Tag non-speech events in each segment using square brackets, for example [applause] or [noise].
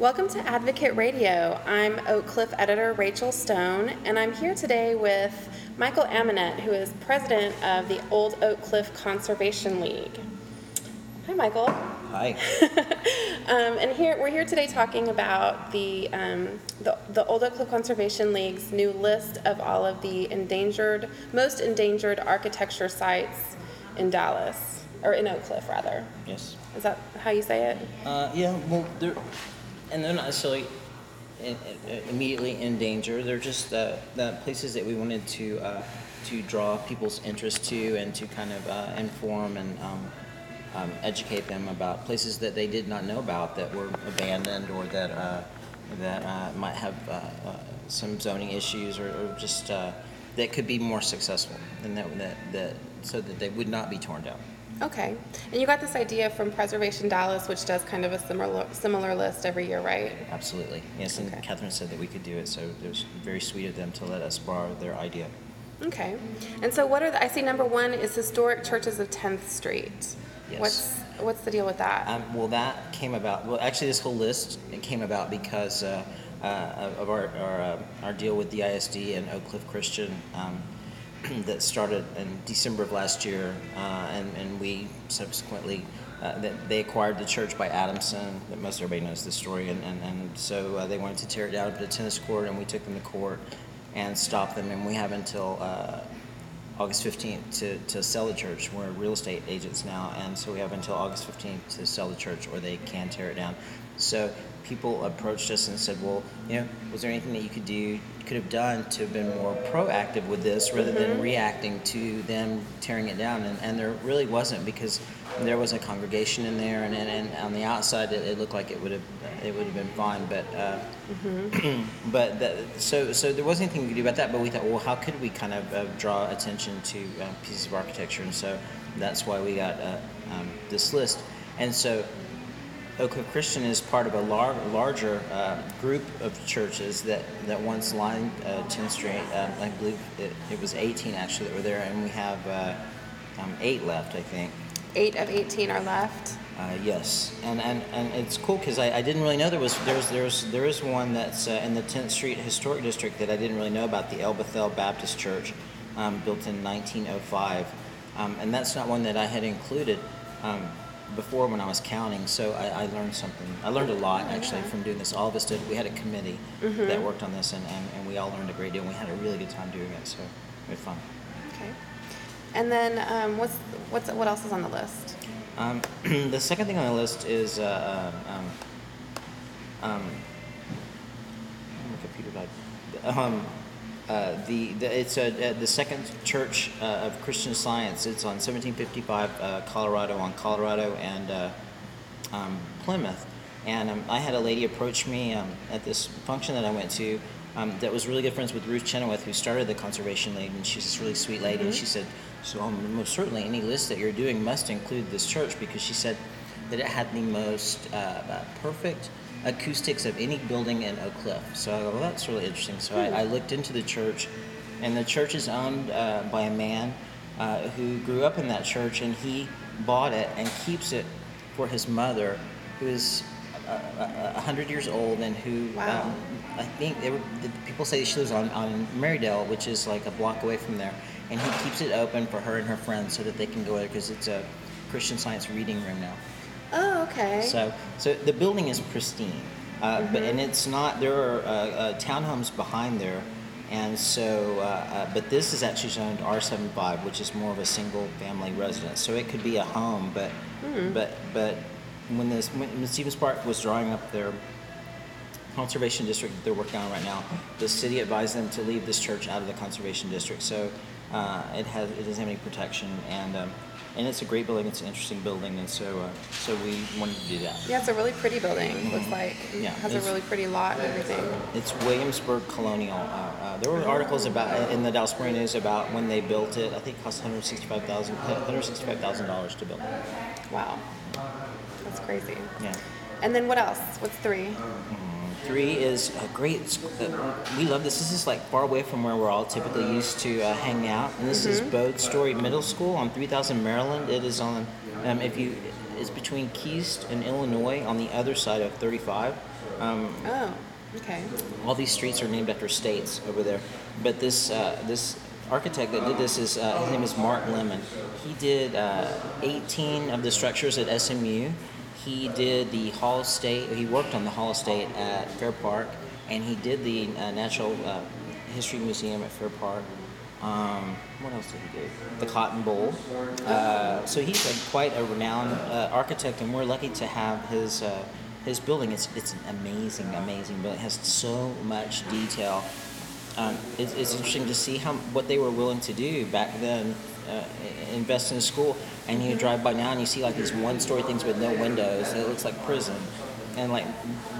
Welcome to Advocate Radio. I'm Oak Cliff editor Rachel Stone, and I'm here today with Michael Amonett, who is president of the Old Oak Cliff Conservation League. Hi, Michael. Hi. [laughs] Um, and here we're here today talking about the, um, the the Old Oak Cliff Conservation League's new list of all of the endangered, most endangered architecture sites in Dallas, or in Oak Cliff rather. Yes. Is that how you say it? Uh, yeah. Well, they're and they're not necessarily in, in- immediately in danger. They're just uh, the places that we wanted to uh, to draw people's interest to and to kind of uh, inform and um, um, educate them about places that they did not know about that were abandoned or that uh, that uh, might have some zoning issues or, or just that could be more successful and that, that that so that they would not be torn down. Okay. And you got this idea from Preservation Dallas, which does kind of a similar similar list every year, right? Absolutely, yes, and Okay. Catherine said that we could do it, so it was very sweet of them to let us borrow their idea. Okay. And so, what are the, I see? Number one is historic churches of 10th Street. Yes. What's what's the deal with that? Um, well, that came about, well, actually, this whole list, it came about because uh, uh, of our, our, uh, our deal with the ISD and Oak Cliff Christian um, [clears throat] that started in December of last year, uh, and, and we subsequently, uh, they acquired the church by Adamson, that most everybody knows the story, and, and, and so uh, they wanted to tear it down, put a tennis court, and we took them to court and stopped them, and we have until uh, August 15th to, to sell the church. We're real estate agents now, and so we have until August 15th to sell the church or they can tear it down. So people approached us and said, well, you know, was there anything that you could do, you could have done to have been more proactive with this rather than reacting to them tearing it down? And, and there really wasn't because there was a congregation in there, and, and, and on the outside it, it looked like it would have it would have been fine, but uh, [clears throat] but that, so so there wasn't anything we could do about that. But we thought, well, how could we kind of uh, draw attention to uh, pieces of architecture? And so that's why we got uh, um, this list. And so Oak Cliff Christian is part of a lar- larger uh, group of churches that, that once lined uh, 10th Street. Um, I believe it, it was 18 actually that were there, and we have uh, um, eight left, I think. Eight of 18 are left. Uh, yes, and and, and it's cool because I, I didn't really know there was there's there's there is one that's uh, in the 10th Street Historic District that I didn't really know about the El Bethel Baptist Church, um, built in 1905, um, and that's not one that I had included um, before when I was counting. So I, I learned something. I learned a lot actually from doing this. All of us did. We had a committee that worked on this, and, and, and we all learned a great deal. and We had a really good time doing it. So we had fun. Okay. And then um, what's what's what else is on the list? Um, [clears throat] the second thing on the list is uh, um, um, died. Um, uh, the, the it's a, uh, the second church uh, of Christian Science. It's on 1755 uh, Colorado on Colorado and uh, um, Plymouth. And um, I had a lady approach me um, at this function that I went to um, that was really good friends with Ruth Chenoweth, who started the Conservation League, and she's this really sweet lady. And she said, "So um, most certainly, any list that you're doing must include this church because she said that it had the most uh, uh, perfect acoustics of any building in Oak Cliff." So I go, "Well, that's really interesting." So I, I looked into the church, and the church is owned uh, by a man uh, who grew up in that church, and he bought it and keeps it for his mother, who is uh, a hundred years old and who Wow. um, I think they were, the people say she lives on, on Marydale, which is like a block away from there, and he keeps it open for her and her friends so that they can go there because it's a Christian Science reading room now. Oh, okay. So, so the building is pristine, uh, but and it's not. There are uh, uh, townhomes behind there, and so. Uh, uh, but this is actually zoned R75, which is more of a single family residence. So it could be a home, but but but when this when, when Stevens Park was drawing up their conservation district that they're working on right now, the city advised them to leave this church out of the conservation district. So uh, it has it doesn't have any protection, and um, and it's a great building. It's an interesting building, and so uh, so we wanted to do that. yeah, it's a really pretty building. Looks like Yeah, has a really pretty lot and everything. It's Williamsburg Colonial. Uh, uh, there were articles about in the Dallas Morning News about when they built it. I think it cost 165000 $165,000 to build. It. Wow, that's crazy. Yeah. And then what else? What's three? Three is a great. Uh, we love this. This is like far away from where we're all typically used to uh, hang out. And this is Boude Storey Middle School on 3000 Maryland. It is on. Um, if you is between Kiest and Illinois on the other side of 35. Um, Oh, okay. all these streets are named after states over there. But this uh, this architect that did this is uh, his name is Mark Lemmon. He did uh, 18 of the structures at SMU. He did the Hall State. He worked on the Hall of State at Fair Park, and he did the uh, Natural uh, History Museum at Fair Park. Um, what else did he do? The Cotton Bowl. Uh, so he's a, quite a renowned uh, architect, and we're lucky to have his uh, his building. It's it's an amazing, amazing building. It has so much detail. Um, it's, it's interesting to see how what they were willing to do back then. Uh, invest in a school, and you drive by now and you see like these one-story things with no windows. And it looks like prison, and like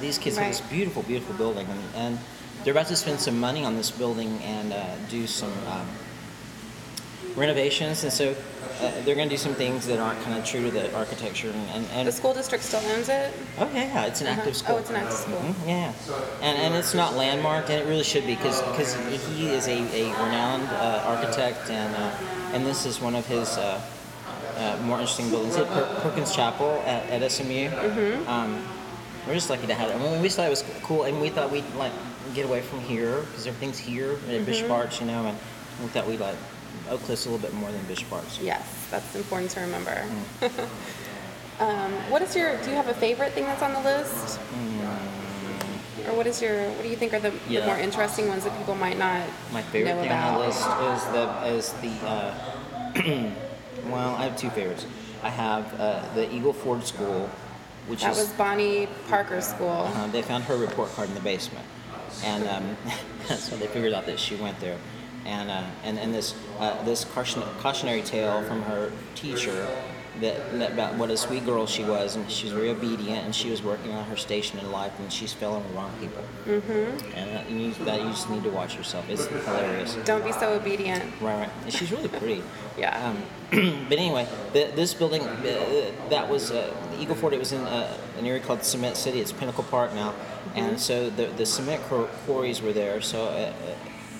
these kids have this beautiful, beautiful building, and, and they're about to spend some money on this building and uh, do some um, renovations, and so uh, they're going to do some things that aren't kind of true to the architecture. And, and, and The school district still owns it? oh yeah, it's an Uh-huh. active school. Oh, it's an active school. Mhm, yeah, and and it's not landmarked, and it really should be because because he is a, a renowned uh, architect, and uh, and this is one of his. Uh, uh, more interesting buildings. Had Per- Perkins Chapel at, at SMU. Mm-hmm. Um, we're just lucky to have it. I mean, we thought it was cool, and we thought we'd like get away from here because everything's here at Bishop Mm-hmm. Arts, you know, and we thought we'd like Oak Cliff's a little bit more than Bishop Arts. Yes, that's important to remember. Mm. [laughs] um, what is your? Do you have a favorite thing that's on the list? Or what is your? What do you think are the, the Mm. More interesting ones that people might not My favorite know thing about? on the list is the is the uh, [clears throat] well, I have two favorites. I have uh, the Eagle Ford School, which That is was Bonnie Parker's school. Uh, they found her report card in the basement, and um, [laughs] so they figured out that she went there. And uh, and and this uh, this caution, cautionary tale from her teacher that, that about what a sweet girl she was, and she was very obedient, and she was working on her station in life, and she's fell in the wrong people. Mm-hmm. And that you, that you just need to watch yourself. It's hilarious. Don't be so obedient. Right, right. And she's really pretty. Yeah. Um, [clears throat] but anyway, the, this building, uh, that was uh, Eagle Ford. It was in uh, an area called Cement City. It's Pinnacle Park now, and so the the cement quarries were there. So, uh,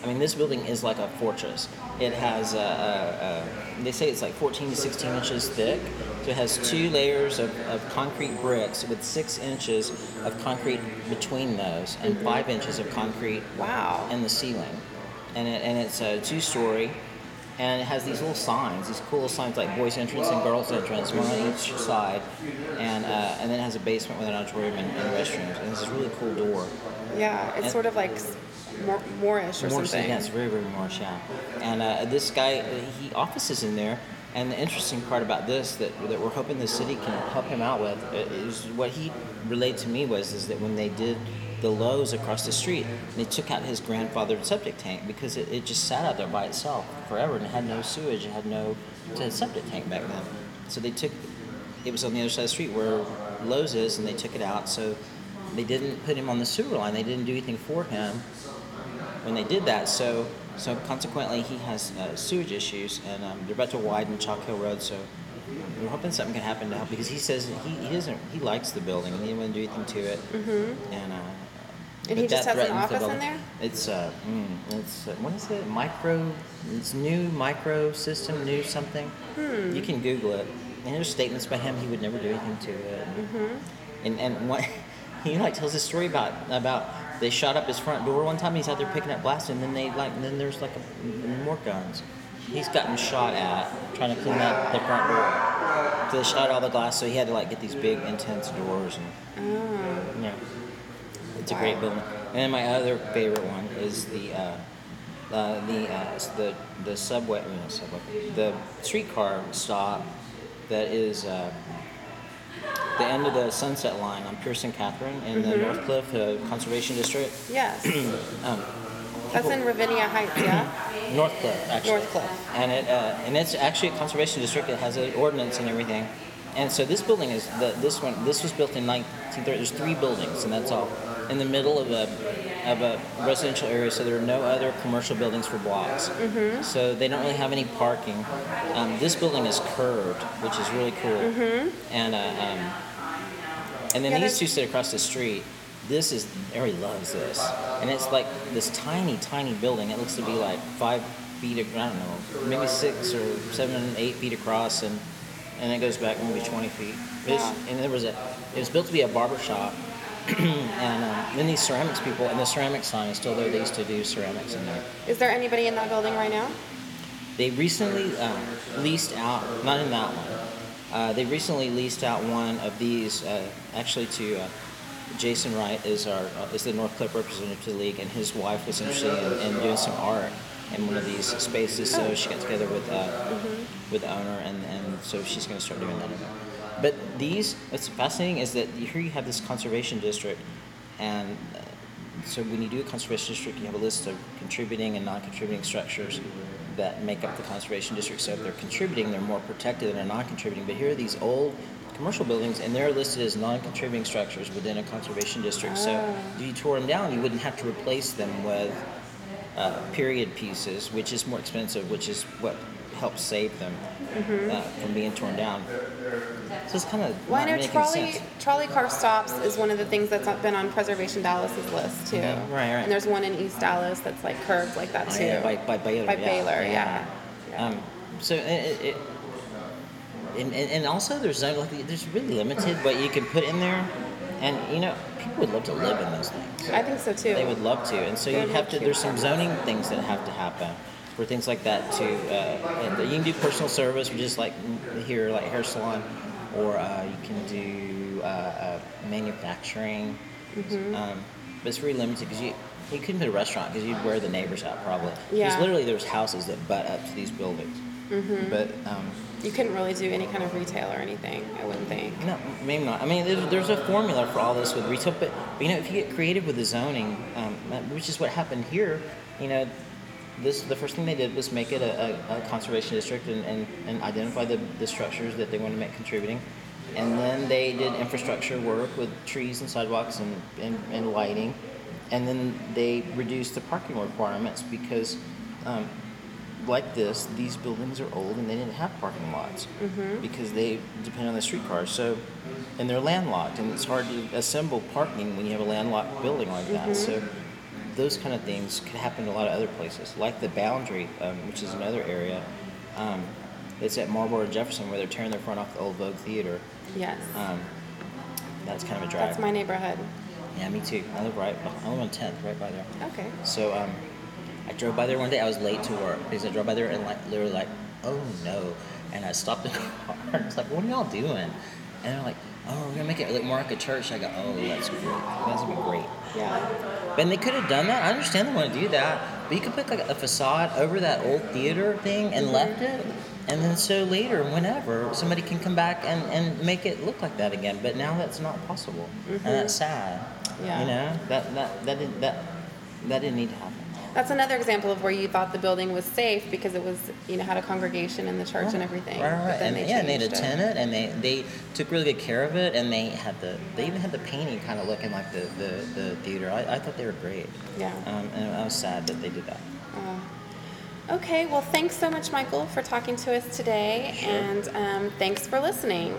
I mean, this building is like a fortress. It has, uh, uh, uh, they say it's like 14 to 16 inches thick. So it has two layers of, of concrete bricks with six inches of concrete between those, and five inches of concrete Wow. in the ceiling, and it, and it's a two story, and it has these little signs, these cool signs like boys entrance and girls entrance, one on each side, and uh, and then it has a basement with an auditorium and, and restrooms, and it's this really cool door. Yeah, it's And- sort of like Moor- Moorish or Moorish, something. Yeah, it's very very Moorish, yeah. And uh, this guy, he offices in there. And the interesting part about this that, that we're hoping the city can help him out with uh, is what he relayed to me was is that when they did the Lowe's across the street, And they took out his grandfathered septic tank because it, it just sat out there by itself forever and it had no sewage, it had no it septic tank back then. So they took it was on the other side of the street where Lowe's is, and they took it out. So they didn't put him on the sewer line. They didn't do anything for him when they did that. So so consequently, he has uh, sewage issues, and um, they're about to widen Chalk Hill Road. So we're hoping something can happen to help because he says he, he doesn't he likes the building and he didn't want to do anything to it. Mm-hmm. And uh, And but he just has an office in there? It's uh, mm, it's uh, what is it? Micro, it's new micro system, new something. Hmm. You can Google it. And there's statements by him he would never do anything to it. Mm-hmm. And and what [laughs] he like tells a story about about they shot up his front door one time. He's out there picking up blasting, and then they like and then there's like a, more guns. He's gotten shot at trying to clean up the front door. So they shot all the glass, so he had to like get these big intense doors and Oh, yeah. It's a great building. And then my other favorite one is the uh, uh, the uh, the the subway, mean, not subway, the streetcar stop that is uh, the end of the Sunset Line on Pearson Catherine in the North Cliff uh, Conservation District. yes. [clears throat] Um, That's in Ravinia Heights, yeah? North Cliff, actually. North Cliff. And it uh, and it's actually a conservation district. It has an ordinance and everything. And so this building is the this one. This was built in 1930. There's three buildings, and that's all in the middle of a of a residential area. So there are no other commercial buildings for blocks. Mm-hmm. So they don't really have any parking. Um, this building is curved, which is really cool. Mm-hmm. And uh, um, and then Yeah, these two sit across the street. This is Ari loves this, and it's like this tiny, tiny building. It looks to be like five feet. I don't know, maybe six or seven, eight feet across, and and it goes back maybe 20 feet. Wow. And there was a, it was built to be a barber shop, [clears throat] and um, then these ceramics people, and the ceramics sign is still there. They used to do ceramics in there. Is there anybody in that building right now? They recently um, leased out, not in that one. Uh, they recently leased out one of these, uh, actually to uh, Jason Wright is our uh, is the North Cliff representative to the league, and his wife was interested in, in doing some art in one of these spaces. So she got together with uh, with the owner, and, and so she's going to start doing that. But these, what's fascinating is that here you have this conservation district, and uh, so when you do a conservation district, you have a list of contributing and non-contributing structures that make up the conservation district. So if they're contributing, they're more protected than they're non-contributing. But here are these old commercial buildings, and they're listed as non-contributing structures within a conservation district. So if you tore them down, you wouldn't have to replace them with uh, period pieces, which is more expensive, which is what helps save them uh, from being torn down. So it's kind of Well, I know trolley sense. trolley car stops is one of the things that's been on Preservation Dallas's list too. Mhm, right, right. And there's one in East Dallas that's like curved like that Oh, too. yeah, by, by Baylor. By yeah, Baylor, yeah. Yeah. Um, so it, it, and, and, also there's like there's really limited what you can put in there, and you know people would love to live in those things. I think so too. They would love to, and so you'd have to. There's some zoning things that have to happen for things like that too. Uh, and you can do personal service, which is like here, like hair salon, or uh, you can do uh, uh, manufacturing. Mm-hmm. Um, but it's really limited because you you couldn't put a restaurant because you'd wear the neighbors out probably. Because Yeah. literally there's houses that butt up to these buildings. Mm-hmm. But um, You couldn't really do any kind of retail or anything. I wouldn't think. no, maybe not. I mean, there's, there's a formula for all this with retail, but, but you know, if you get creative with the zoning, um, which is what happened here, you know, this the first thing they did was make it a, a, a conservation district and, and, and identify the, the structures that they want to make contributing. And then they did infrastructure work with trees and sidewalks and, and, and lighting. And then they reduced the parking requirements because, um, like this, these buildings are old and they didn't have parking lots because they depend on the streetcars. So, and they're landlocked, and it's hard to assemble parking when you have a landlocked building like that. So, those kind of things could happen in a lot of other places, like the boundary, um, which is another area. Um, it's at Marlborough and Jefferson where they're tearing their front off the old Vogue Theater. Yes. Um, that's kind of a drive. That's my neighborhood. yeah, me too. I live right. I live on 10th, right by there. Okay. So um, I drove by there one day. I was late to work because I drove by there and like literally like, oh no, and I stopped the car. and [laughs] I was like, what are y'all doing? And they're like, oh, we're gonna make it look more like a church. I go, oh, that's great. That's gonna be great. Yeah. And they could have done that. I understand they want to do that, but you could put like a facade over that old theater thing and mm-hmm. left it, and then so later, whenever somebody can come back and, and make it look like that again. But now that's not possible, and mm-hmm. that's sad. Yeah. You know that that that didn't that that didn't need to happen. That's another example of where you thought the building was safe because it was, you know, had a congregation in the church and everything. Right, right, but then And they yeah, and they had a changed it. tenant, and they they took really good care of it, and they had the they even had the painting kind of looking like the the, the theater. I, I thought they were great. Yeah. Um, and I was sad that they did that. Uh, okay, well, thanks so much, Michael, for talking to us today, and um, thanks for listening.